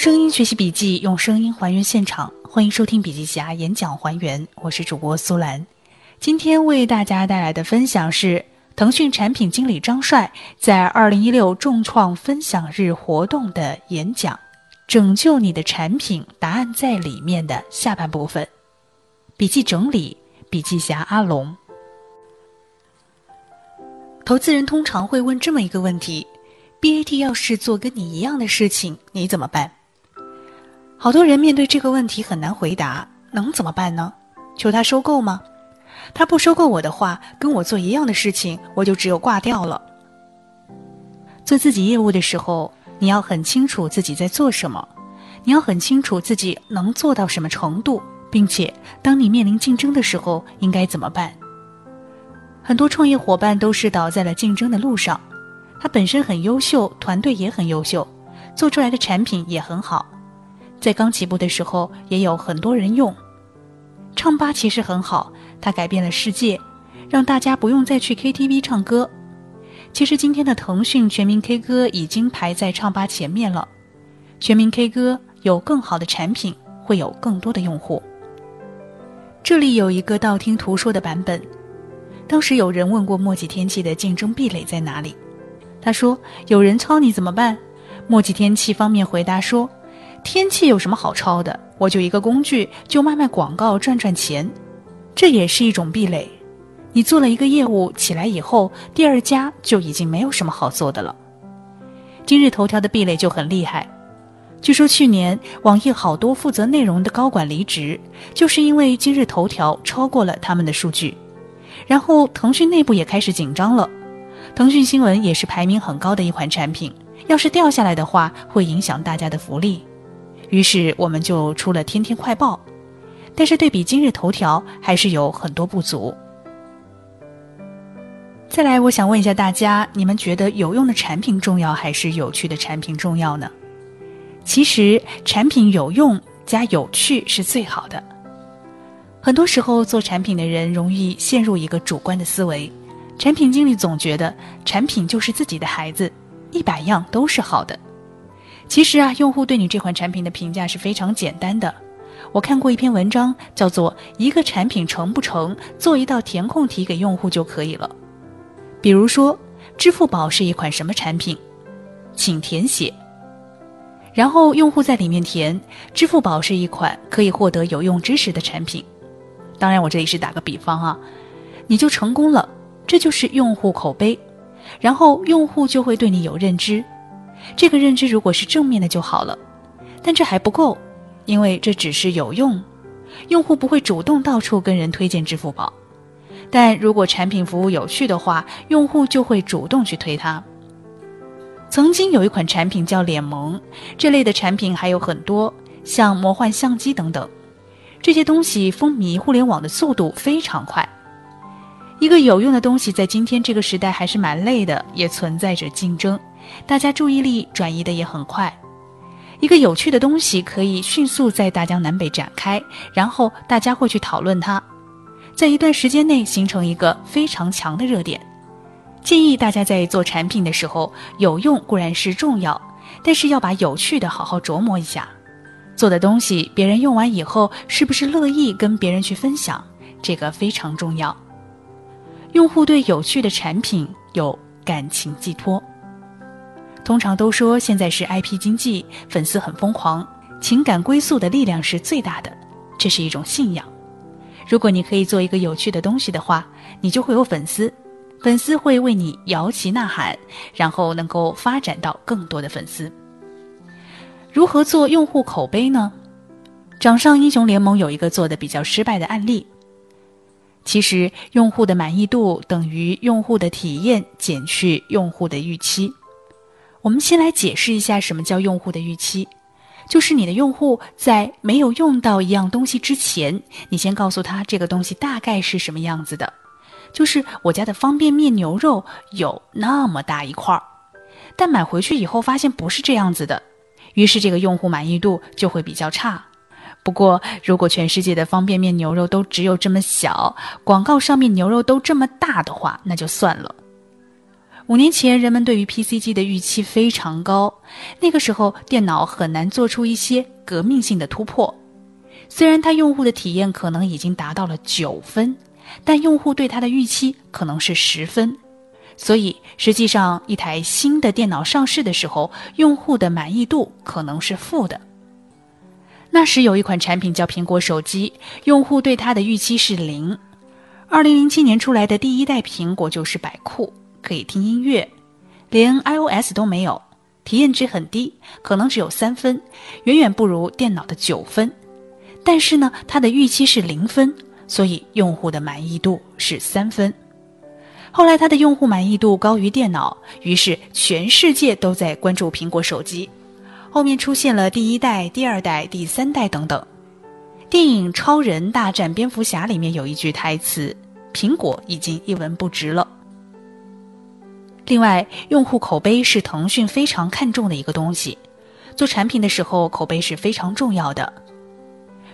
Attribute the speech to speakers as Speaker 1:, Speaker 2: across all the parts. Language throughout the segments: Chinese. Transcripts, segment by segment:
Speaker 1: 声音学习笔记，用声音还原现场。欢迎收听笔记侠演讲还原，我是主播苏兰。今天为大家带来的分享是腾讯产品经理张帅在二零一六众创分享日活动的演讲，《拯救你的产品，答案在里面》的下半部分。笔记整理，笔记侠阿龙。投资人通常会问这么一个问题：BAT 要是做跟你一样的事情，你怎么办？好多人面对这个问题很难回答，能怎么办呢？求他收购吗？他不收购我的话，跟我做一样的事情，我就只有挂掉了。做自己业务的时候，你要很清楚自己在做什么，你要很清楚自己能做到什么程度，并且当你面临竞争的时候，应该怎么办？很多创业伙伴都是倒在了竞争的路上，他本身很优秀，团队也很优秀，做出来的产品也很好。在刚起步的时候，也有很多人用。唱吧其实很好，它改变了世界，让大家不用再去 KTV 唱歌。其实今天的腾讯全民 K 歌已经排在唱吧前面了。全民 K 歌有更好的产品，会有更多的用户。这里有一个道听途说的版本。当时有人问过墨迹天气的竞争壁垒在哪里，他说：“有人抄你怎么办？”墨迹天气方面回答说。天气有什么好抄的？我就一个工具，就卖卖广告赚赚钱，这也是一种壁垒。你做了一个业务起来以后，第二家就已经没有什么好做的了。今日头条的壁垒就很厉害，据说去年网易好多负责内容的高管离职，就是因为今日头条超过了他们的数据。然后腾讯内部也开始紧张了，腾讯新闻也是排名很高的一款产品，要是掉下来的话，会影响大家的福利。于是我们就出了天天快报，但是对比今日头条还是有很多不足。再来，我想问一下大家，你们觉得有用的产品重要还是有趣的产品重要呢？其实产品有用加有趣是最好的。很多时候做产品的人容易陷入一个主观的思维，产品经理总觉得产品就是自己的孩子，一百样都是好的。其实啊，用户对你这款产品的评价是非常简单的。我看过一篇文章，叫做“一个产品成不成，做一道填空题给用户就可以了”。比如说，支付宝是一款什么产品，请填写。然后用户在里面填，支付宝是一款可以获得有用知识的产品。当然，我这里是打个比方啊，你就成功了，这就是用户口碑。然后用户就会对你有认知。这个认知如果是正面的就好了，但这还不够，因为这只是有用，用户不会主动到处跟人推荐支付宝。但如果产品服务有趣的话，用户就会主动去推它。曾经有一款产品叫脸萌，这类的产品还有很多，像魔幻相机等等，这些东西风靡互联网的速度非常快。一个有用的东西在今天这个时代还是蛮累的，也存在着竞争。大家注意力转移的也很快，一个有趣的东西可以迅速在大江南北展开，然后大家会去讨论它，在一段时间内形成一个非常强的热点。建议大家在做产品的时候，有用固然是重要，但是要把有趣的好好琢磨一下。做的东西别人用完以后是不是乐意跟别人去分享，这个非常重要。用户对有趣的产品有感情寄托。通常都说现在是 IP 经济，粉丝很疯狂，情感归宿的力量是最大的，这是一种信仰。如果你可以做一个有趣的东西的话，你就会有粉丝，粉丝会为你摇旗呐喊，然后能够发展到更多的粉丝。如何做用户口碑呢？掌上英雄联盟有一个做的比较失败的案例。其实，用户的满意度等于用户的体验减去用户的预期。我们先来解释一下什么叫用户的预期，就是你的用户在没有用到一样东西之前，你先告诉他这个东西大概是什么样子的，就是我家的方便面牛肉有那么大一块儿，但买回去以后发现不是这样子的，于是这个用户满意度就会比较差。不过，如果全世界的方便面牛肉都只有这么小，广告上面牛肉都这么大的话，那就算了。五年前，人们对于 PC 机的预期非常高，那个时候电脑很难做出一些革命性的突破。虽然它用户的体验可能已经达到了九分，但用户对它的预期可能是十分。所以，实际上一台新的电脑上市的时候，用户的满意度可能是负的。那时有一款产品叫苹果手机，用户对它的预期是零。二零零七年出来的第一代苹果就是百酷，可以听音乐，连 iOS 都没有，体验值很低，可能只有三分，远远不如电脑的九分。但是呢，它的预期是零分，所以用户的满意度是三分。后来，它的用户满意度高于电脑，于是全世界都在关注苹果手机。后面出现了第一代、第二代、第三代等等。电影《超人大战蝙蝠侠》里面有一句台词：“苹果已经一文不值了。”另外，用户口碑是腾讯非常看重的一个东西。做产品的时候，口碑是非常重要的。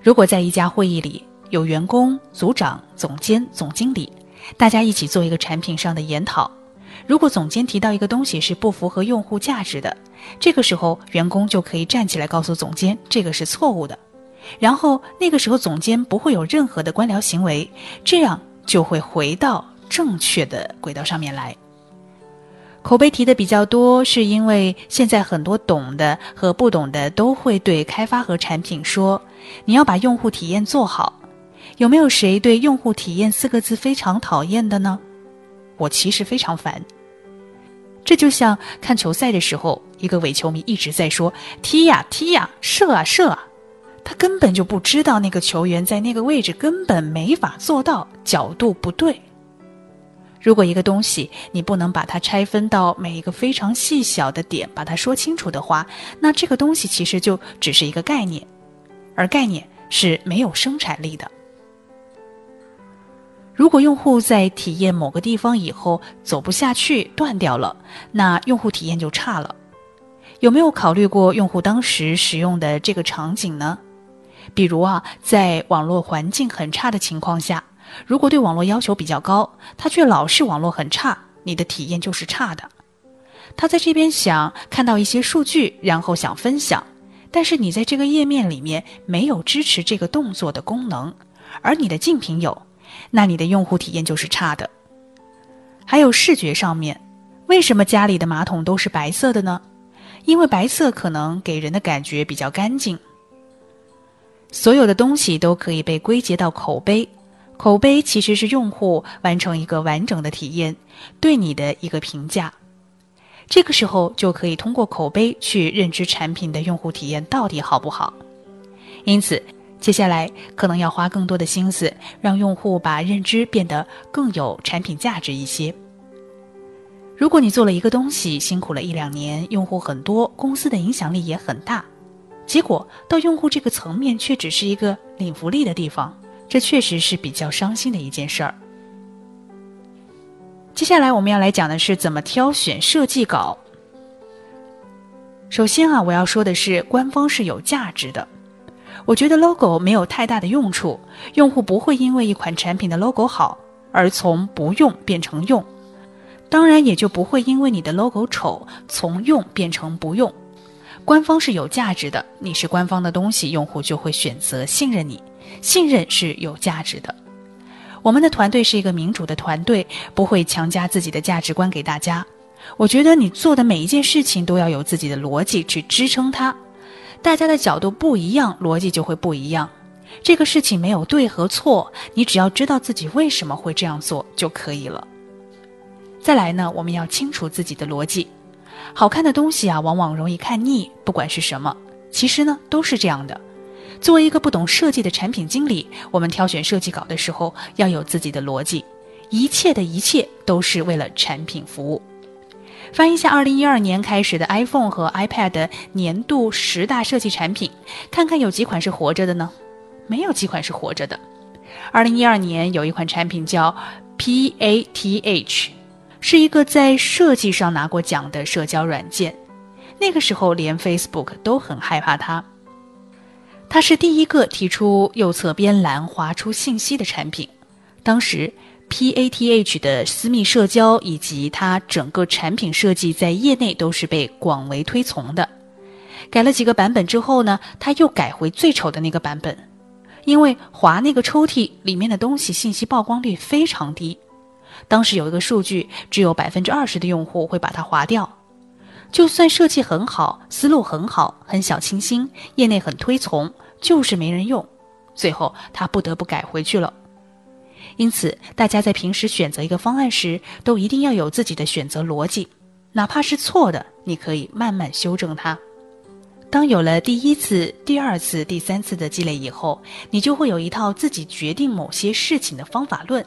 Speaker 1: 如果在一家会议里有员工、组长、总监、总经理。大家一起做一个产品上的研讨。如果总监提到一个东西是不符合用户价值的，这个时候员工就可以站起来告诉总监这个是错误的。然后那个时候总监不会有任何的官僚行为，这样就会回到正确的轨道上面来。口碑提的比较多，是因为现在很多懂的和不懂的都会对开发和产品说：“你要把用户体验做好。”有没有谁对“用户体验”四个字非常讨厌的呢？我其实非常烦。这就像看球赛的时候，一个伪球迷一直在说“踢呀踢呀，射啊射啊”，他根本就不知道那个球员在那个位置根本没法做到，角度不对。如果一个东西你不能把它拆分到每一个非常细小的点，把它说清楚的话，那这个东西其实就只是一个概念，而概念是没有生产力的。如果用户在体验某个地方以后走不下去、断掉了，那用户体验就差了。有没有考虑过用户当时使用的这个场景呢？比如啊，在网络环境很差的情况下，如果对网络要求比较高，他却老是网络很差，你的体验就是差的。他在这边想看到一些数据，然后想分享，但是你在这个页面里面没有支持这个动作的功能，而你的竞品有。那你的用户体验就是差的。还有视觉上面，为什么家里的马桶都是白色的呢？因为白色可能给人的感觉比较干净。所有的东西都可以被归结到口碑，口碑其实是用户完成一个完整的体验，对你的一个评价。这个时候就可以通过口碑去认知产品的用户体验到底好不好。因此。接下来可能要花更多的心思，让用户把认知变得更有产品价值一些。如果你做了一个东西，辛苦了一两年，用户很多，公司的影响力也很大，结果到用户这个层面却只是一个领福利的地方，这确实是比较伤心的一件事儿。接下来我们要来讲的是怎么挑选设计稿。首先啊，我要说的是，官方是有价值的。我觉得 logo 没有太大的用处，用户不会因为一款产品的 logo 好而从不用变成用，当然也就不会因为你的 logo 丑从用变成不用。官方是有价值的，你是官方的东西，用户就会选择信任你，信任是有价值的。我们的团队是一个民主的团队，不会强加自己的价值观给大家。我觉得你做的每一件事情都要有自己的逻辑去支撑它。大家的角度不一样，逻辑就会不一样。这个事情没有对和错，你只要知道自己为什么会这样做就可以了。再来呢，我们要清楚自己的逻辑。好看的东西啊，往往容易看腻，不管是什么，其实呢都是这样的。作为一个不懂设计的产品经理，我们挑选设计稿的时候要有自己的逻辑，一切的一切都是为了产品服务。翻一下二零一二年开始的 iPhone 和 iPad 年度十大设计产品，看看有几款是活着的呢？没有几款是活着的。二零一二年有一款产品叫 Path，是一个在设计上拿过奖的社交软件。那个时候连 Facebook 都很害怕它。它是第一个提出右侧边栏划出信息的产品。当时 PATH 的私密社交以及它整个产品设计在业内都是被广为推崇的。改了几个版本之后呢，他又改回最丑的那个版本，因为划那个抽屉里面的东西信息曝光率非常低。当时有一个数据，只有百分之二十的用户会把它划掉。就算设计很好，思路很好，很小清新，业内很推崇，就是没人用。最后他不得不改回去了。因此，大家在平时选择一个方案时，都一定要有自己的选择逻辑，哪怕是错的，你可以慢慢修正它。当有了第一次、第二次、第三次的积累以后，你就会有一套自己决定某些事情的方法论。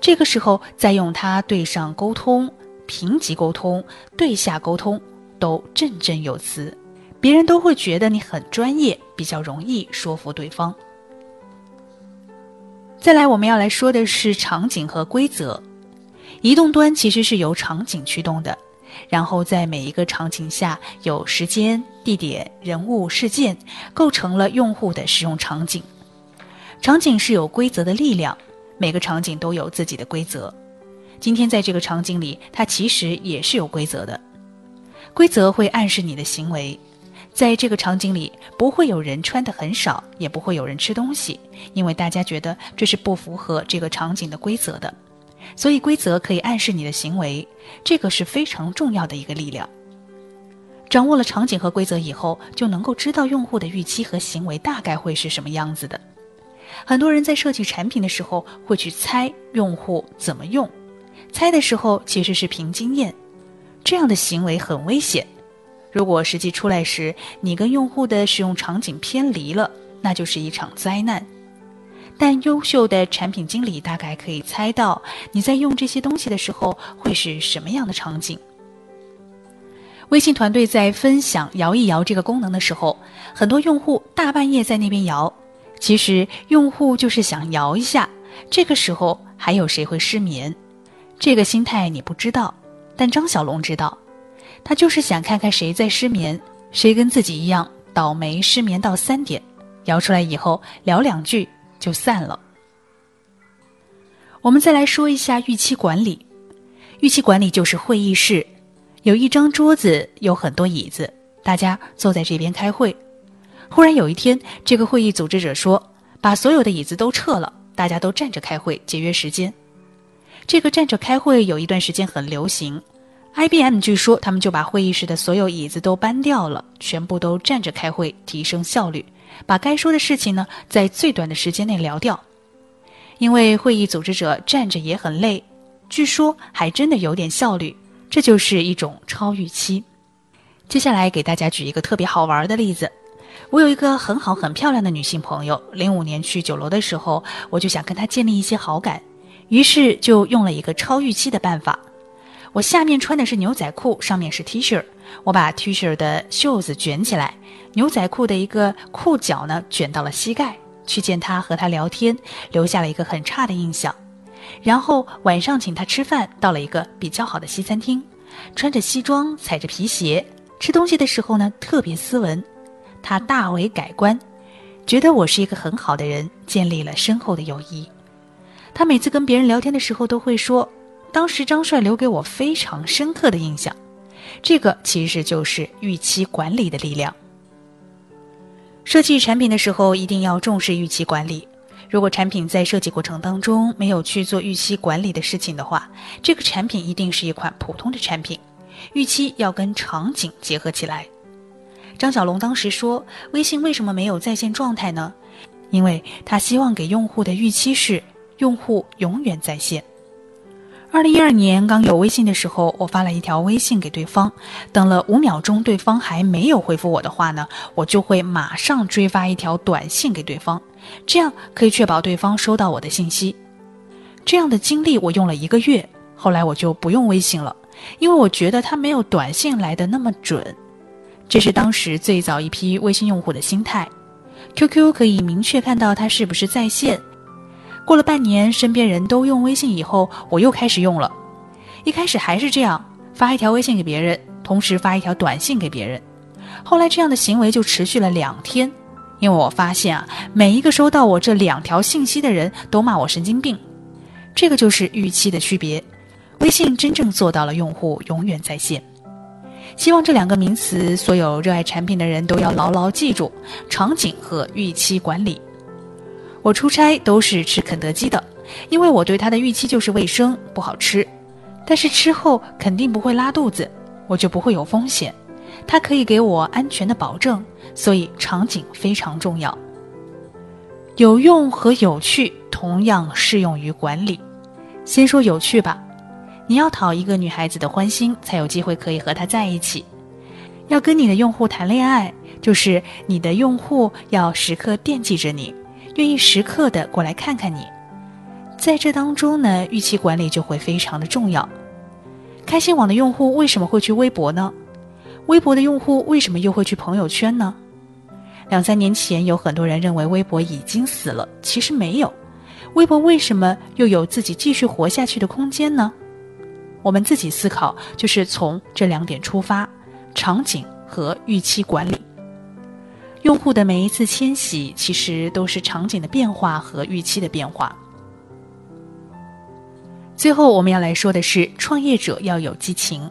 Speaker 1: 这个时候再用它对上沟通、平级沟通、对下沟通，都振振有词，别人都会觉得你很专业，比较容易说服对方。再来，我们要来说的是场景和规则。移动端其实是由场景驱动的，然后在每一个场景下有时间、地点、人物、事件，构成了用户的使用场景。场景是有规则的力量。每个场景都有自己的规则。今天在这个场景里，它其实也是有规则的。规则会暗示你的行为。在这个场景里，不会有人穿的很少，也不会有人吃东西，因为大家觉得这是不符合这个场景的规则的。所以，规则可以暗示你的行为，这个是非常重要的一个力量。掌握了场景和规则以后，就能够知道用户的预期和行为大概会是什么样子的。很多人在设计产品的时候会去猜用户怎么用，猜的时候其实是凭经验，这样的行为很危险。如果实际出来时你跟用户的使用场景偏离了，那就是一场灾难。但优秀的产品经理大概可以猜到你在用这些东西的时候会是什么样的场景。微信团队在分享摇一摇这个功能的时候，很多用户大半夜在那边摇。其实用户就是想摇一下，这个时候还有谁会失眠？这个心态你不知道，但张小龙知道，他就是想看看谁在失眠，谁跟自己一样倒霉失眠到三点，摇出来以后聊两句就散了。我们再来说一下预期管理，预期管理就是会议室，有一张桌子，有很多椅子，大家坐在这边开会。忽然有一天，这个会议组织者说：“把所有的椅子都撤了，大家都站着开会，节约时间。”这个站着开会有一段时间很流行。IBM 据说他们就把会议室的所有椅子都搬掉了，全部都站着开会，提升效率，把该说的事情呢在最短的时间内聊掉。因为会议组织者站着也很累，据说还真的有点效率。这就是一种超预期。接下来给大家举一个特别好玩的例子。我有一个很好很漂亮的女性朋友，零五年去酒楼的时候，我就想跟她建立一些好感，于是就用了一个超预期的办法。我下面穿的是牛仔裤，上面是 T 恤，我把 T 恤的袖子卷起来，牛仔裤的一个裤脚呢卷到了膝盖，去见他和他聊天，留下了一个很差的印象。然后晚上请他吃饭，到了一个比较好的西餐厅，穿着西装，踩着皮鞋，吃东西的时候呢特别斯文。他大为改观，觉得我是一个很好的人，建立了深厚的友谊。他每次跟别人聊天的时候都会说：“当时张帅留给我非常深刻的印象。”这个其实就是预期管理的力量。设计产品的时候一定要重视预期管理。如果产品在设计过程当中没有去做预期管理的事情的话，这个产品一定是一款普通的产品。预期要跟场景结合起来。张小龙当时说：“微信为什么没有在线状态呢？因为他希望给用户的预期是用户永远在线。”二零一二年刚有微信的时候，我发了一条微信给对方，等了五秒钟，对方还没有回复我的话呢，我就会马上追发一条短信给对方，这样可以确保对方收到我的信息。这样的经历我用了一个月，后来我就不用微信了，因为我觉得它没有短信来的那么准。这是当时最早一批微信用户的心态，QQ 可以明确看到他是不是在线。过了半年，身边人都用微信以后，我又开始用了。一开始还是这样，发一条微信给别人，同时发一条短信给别人。后来这样的行为就持续了两天，因为我发现啊，每一个收到我这两条信息的人都骂我神经病。这个就是预期的区别。微信真正做到了用户永远在线。希望这两个名词，所有热爱产品的人都要牢牢记住：场景和预期管理。我出差都是吃肯德基的，因为我对它的预期就是卫生不好吃，但是吃后肯定不会拉肚子，我就不会有风险。它可以给我安全的保证，所以场景非常重要。有用和有趣同样适用于管理。先说有趣吧。你要讨一个女孩子的欢心，才有机会可以和她在一起。要跟你的用户谈恋爱，就是你的用户要时刻惦记着你，愿意时刻的过来看看你。在这当中呢，预期管理就会非常的重要。开心网的用户为什么会去微博呢？微博的用户为什么又会去朋友圈呢？两三年前，有很多人认为微博已经死了，其实没有。微博为什么又有自己继续活下去的空间呢？我们自己思考，就是从这两点出发：场景和预期管理。用户的每一次迁徙，其实都是场景的变化和预期的变化。最后，我们要来说的是，创业者要有激情。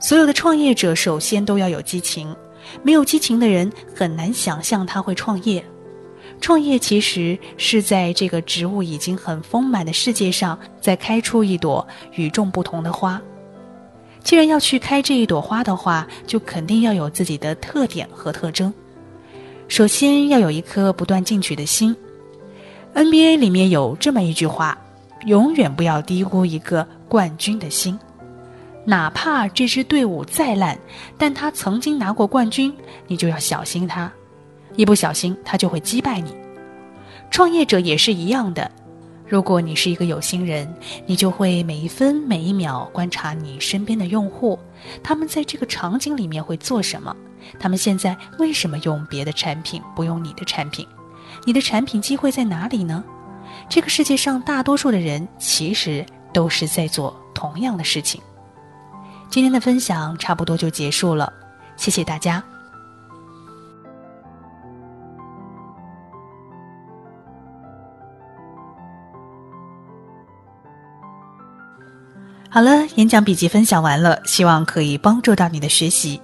Speaker 1: 所有的创业者首先都要有激情，没有激情的人很难想象他会创业。创业其实是在这个植物已经很丰满的世界上，再开出一朵与众不同的花。既然要去开这一朵花的话，就肯定要有自己的特点和特征。首先要有一颗不断进取的心。NBA 里面有这么一句话：永远不要低估一个冠军的心，哪怕这支队伍再烂，但他曾经拿过冠军，你就要小心他。一不小心，他就会击败你。创业者也是一样的。如果你是一个有心人，你就会每一分每一秒观察你身边的用户，他们在这个场景里面会做什么？他们现在为什么用别的产品不用你的产品？你的产品机会在哪里呢？这个世界上大多数的人其实都是在做同样的事情。今天的分享差不多就结束了，谢谢大家。好了，演讲笔记分享完了，希望可以帮助到你的学习。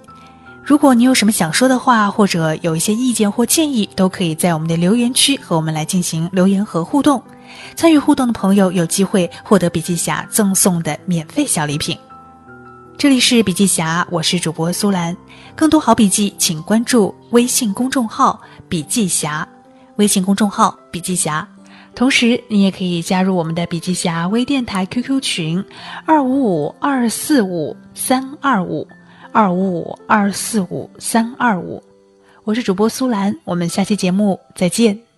Speaker 1: 如果你有什么想说的话，或者有一些意见或建议，都可以在我们的留言区和我们来进行留言和互动。参与互动的朋友有机会获得笔记侠赠送的免费小礼品。这里是笔记侠，我是主播苏兰。更多好笔记，请关注微信公众号“笔记侠”，微信公众号“笔记侠”。同时，你也可以加入我们的笔记侠微电台 QQ 群：二五五二四五三二五二五五二四五三二五。我是主播苏兰，我们下期节目再见。